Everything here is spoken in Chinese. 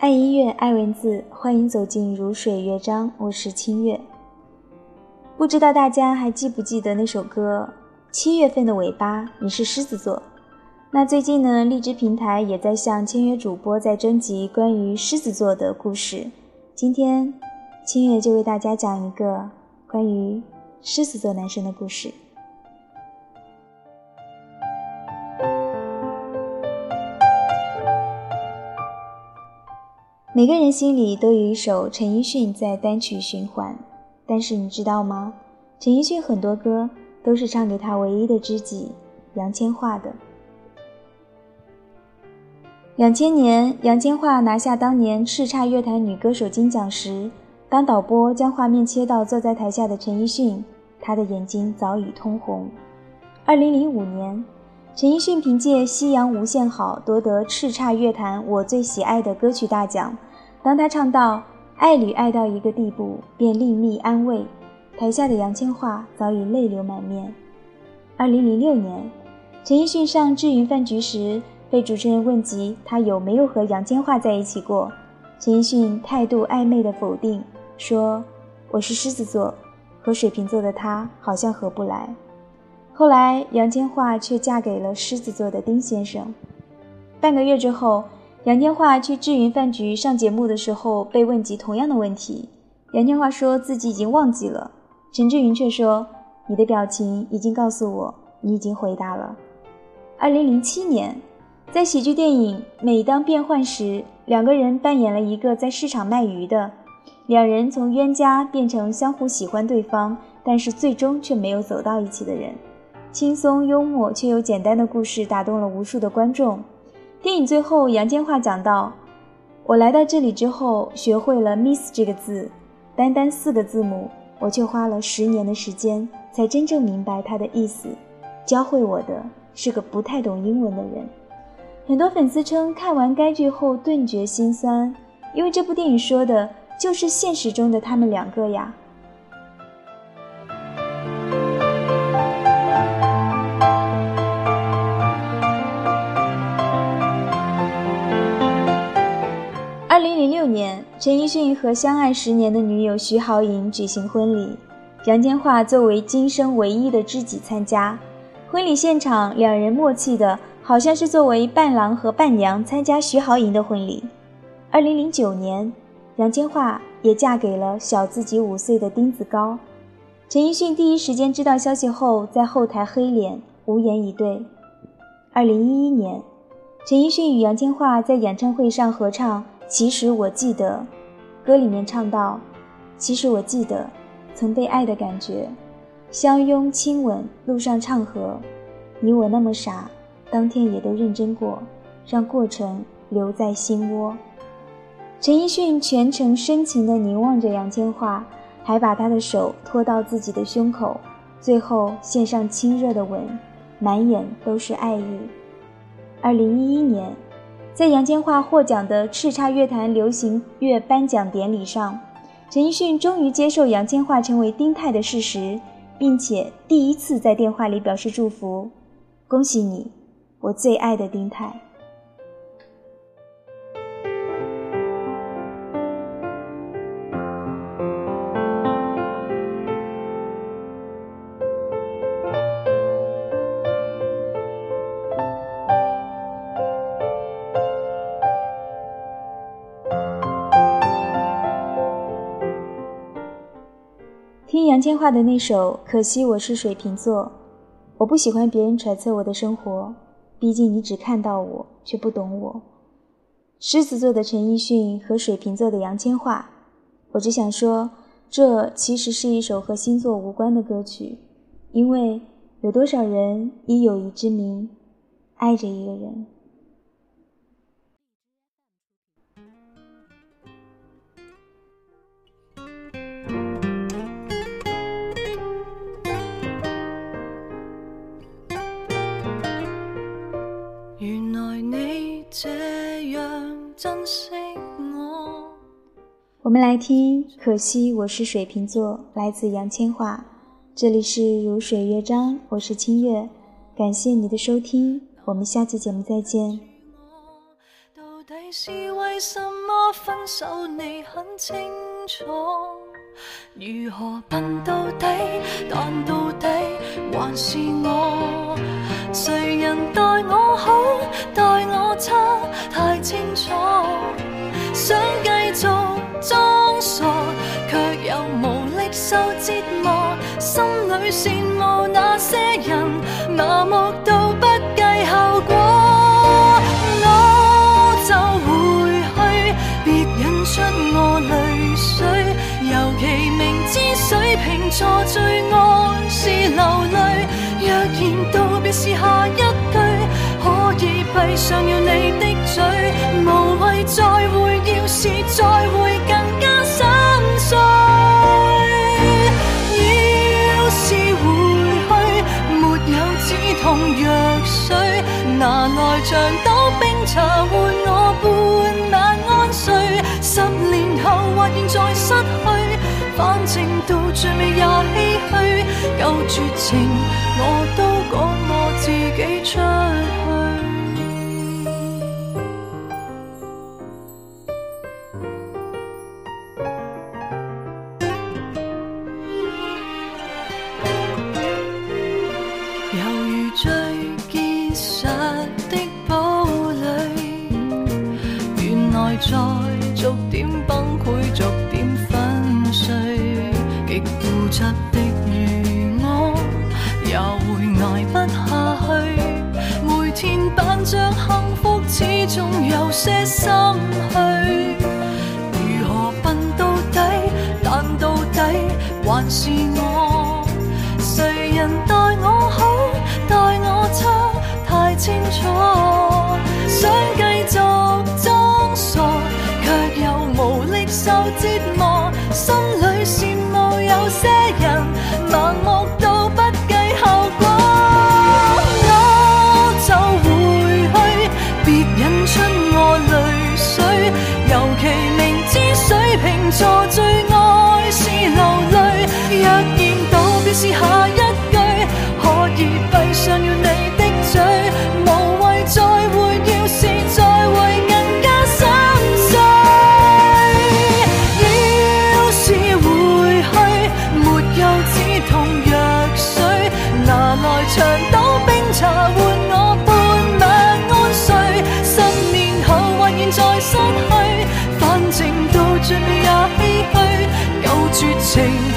爱音乐，爱文字，欢迎走进如水乐章。我是清月。不知道大家还记不记得那首歌《七月份的尾巴》？你是狮子座。那最近呢，荔枝平台也在向签约主播在征集关于狮子座的故事。今天，清月就为大家讲一个关于狮子座男生的故事。每个人心里都有一首陈奕迅在单曲循环，但是你知道吗？陈奕迅很多歌都是唱给他唯一的知己杨千嬅的。两千年，杨千嬅拿下当年叱咤乐坛女歌手金奖时，当导播将画面切到坐在台下的陈奕迅，他的眼睛早已通红。二零零五年，陈奕迅凭借《夕阳无限好》夺得叱咤乐坛我最喜爱的歌曲大奖。当他唱到“爱侣爱到一个地步，便另觅安慰”，台下的杨千嬅早已泪流满面。二零零六年，陈奕迅上智云饭局时，被主持人问及他有没有和杨千嬅在一起过，陈奕迅态度暧昧的否定，说：“我是狮子座，和水瓶座的他好像合不来。”后来，杨千嬅却嫁给了狮子座的丁先生。半个月之后。杨千嬅去智云饭局上节目的时候，被问及同样的问题，杨千嬅说自己已经忘记了。陈志云却说：“你的表情已经告诉我，你已经回答了。”二零零七年，在喜剧电影《每当变幻时》，两个人扮演了一个在市场卖鱼的，两人从冤家变成相互喜欢对方，但是最终却没有走到一起的人。轻松幽默却又简单的故事，打动了无数的观众。电影最后，杨千嬅讲到：“我来到这里之后，学会了 ‘miss’ 这个字，单单四个字母，我却花了十年的时间才真正明白它的意思。教会我的是个不太懂英文的人。”很多粉丝称看完该剧后顿觉心酸，因为这部电影说的就是现实中的他们两个呀。陈奕迅和相爱十年的女友徐濠萦举行婚礼，杨千嬅作为今生唯一的知己参加。婚礼现场，两人默契的好像是作为伴郎和伴娘参加徐濠萦的婚礼。二零零九年，杨千嬅也嫁给了小自己五岁的丁子高。陈奕迅第一时间知道消息后，在后台黑脸，无言以对。二零一一年，陈奕迅与杨千嬅在演唱会上合唱。其实我记得，歌里面唱到：“其实我记得，曾被爱的感觉，相拥亲吻，路上唱和，你我那么傻，当天也都认真过，让过程留在心窝。”陈奕迅全程深情地凝望着杨千嬅，还把她的手托到自己的胸口，最后献上亲热的吻，满眼都是爱意。二零一一年。在杨千嬅获奖的叱咤乐坛流行乐颁奖典礼上，陈奕迅终于接受杨千嬅成为丁太的事实，并且第一次在电话里表示祝福：“恭喜你，我最爱的丁太。”杨千嬅的那首《可惜我是水瓶座》，我不喜欢别人揣测我的生活，毕竟你只看到我，却不懂我。狮子座的陈奕迅和水瓶座的杨千嬅，我只想说，这其实是一首和星座无关的歌曲，因为有多少人以友谊之名爱着一个人。珍惜我我们来听，可惜我是水瓶座，来自杨千嬅。这里是如水乐章，我是清月，感谢你的收听，我们下期节目再见。底是为什么分手？你很清楚，如何笨到底？但到底还是我，谁人待我好，待我差，太清楚。想继续装傻，却又无力受折磨，心里羡慕那些人，麻木到是下一句，可以闭上了你的嘴，无谓再会，要是再会更加心。碎。要是回去，没有止痛药水，拿来长岛冰茶换我半晚安睡，十年后或现在失去。反正到最尾也唏嘘，够绝情我都讲我自己出去。犹如最结实的堡垒，原来在逐点崩溃，逐点。极固执。想幸福，始终有些心虚。如何笨到底？但到底还是我。谁人待我好，待我差，太清楚。想继续装傻，却又无力受折磨。心里羡慕有些人。change.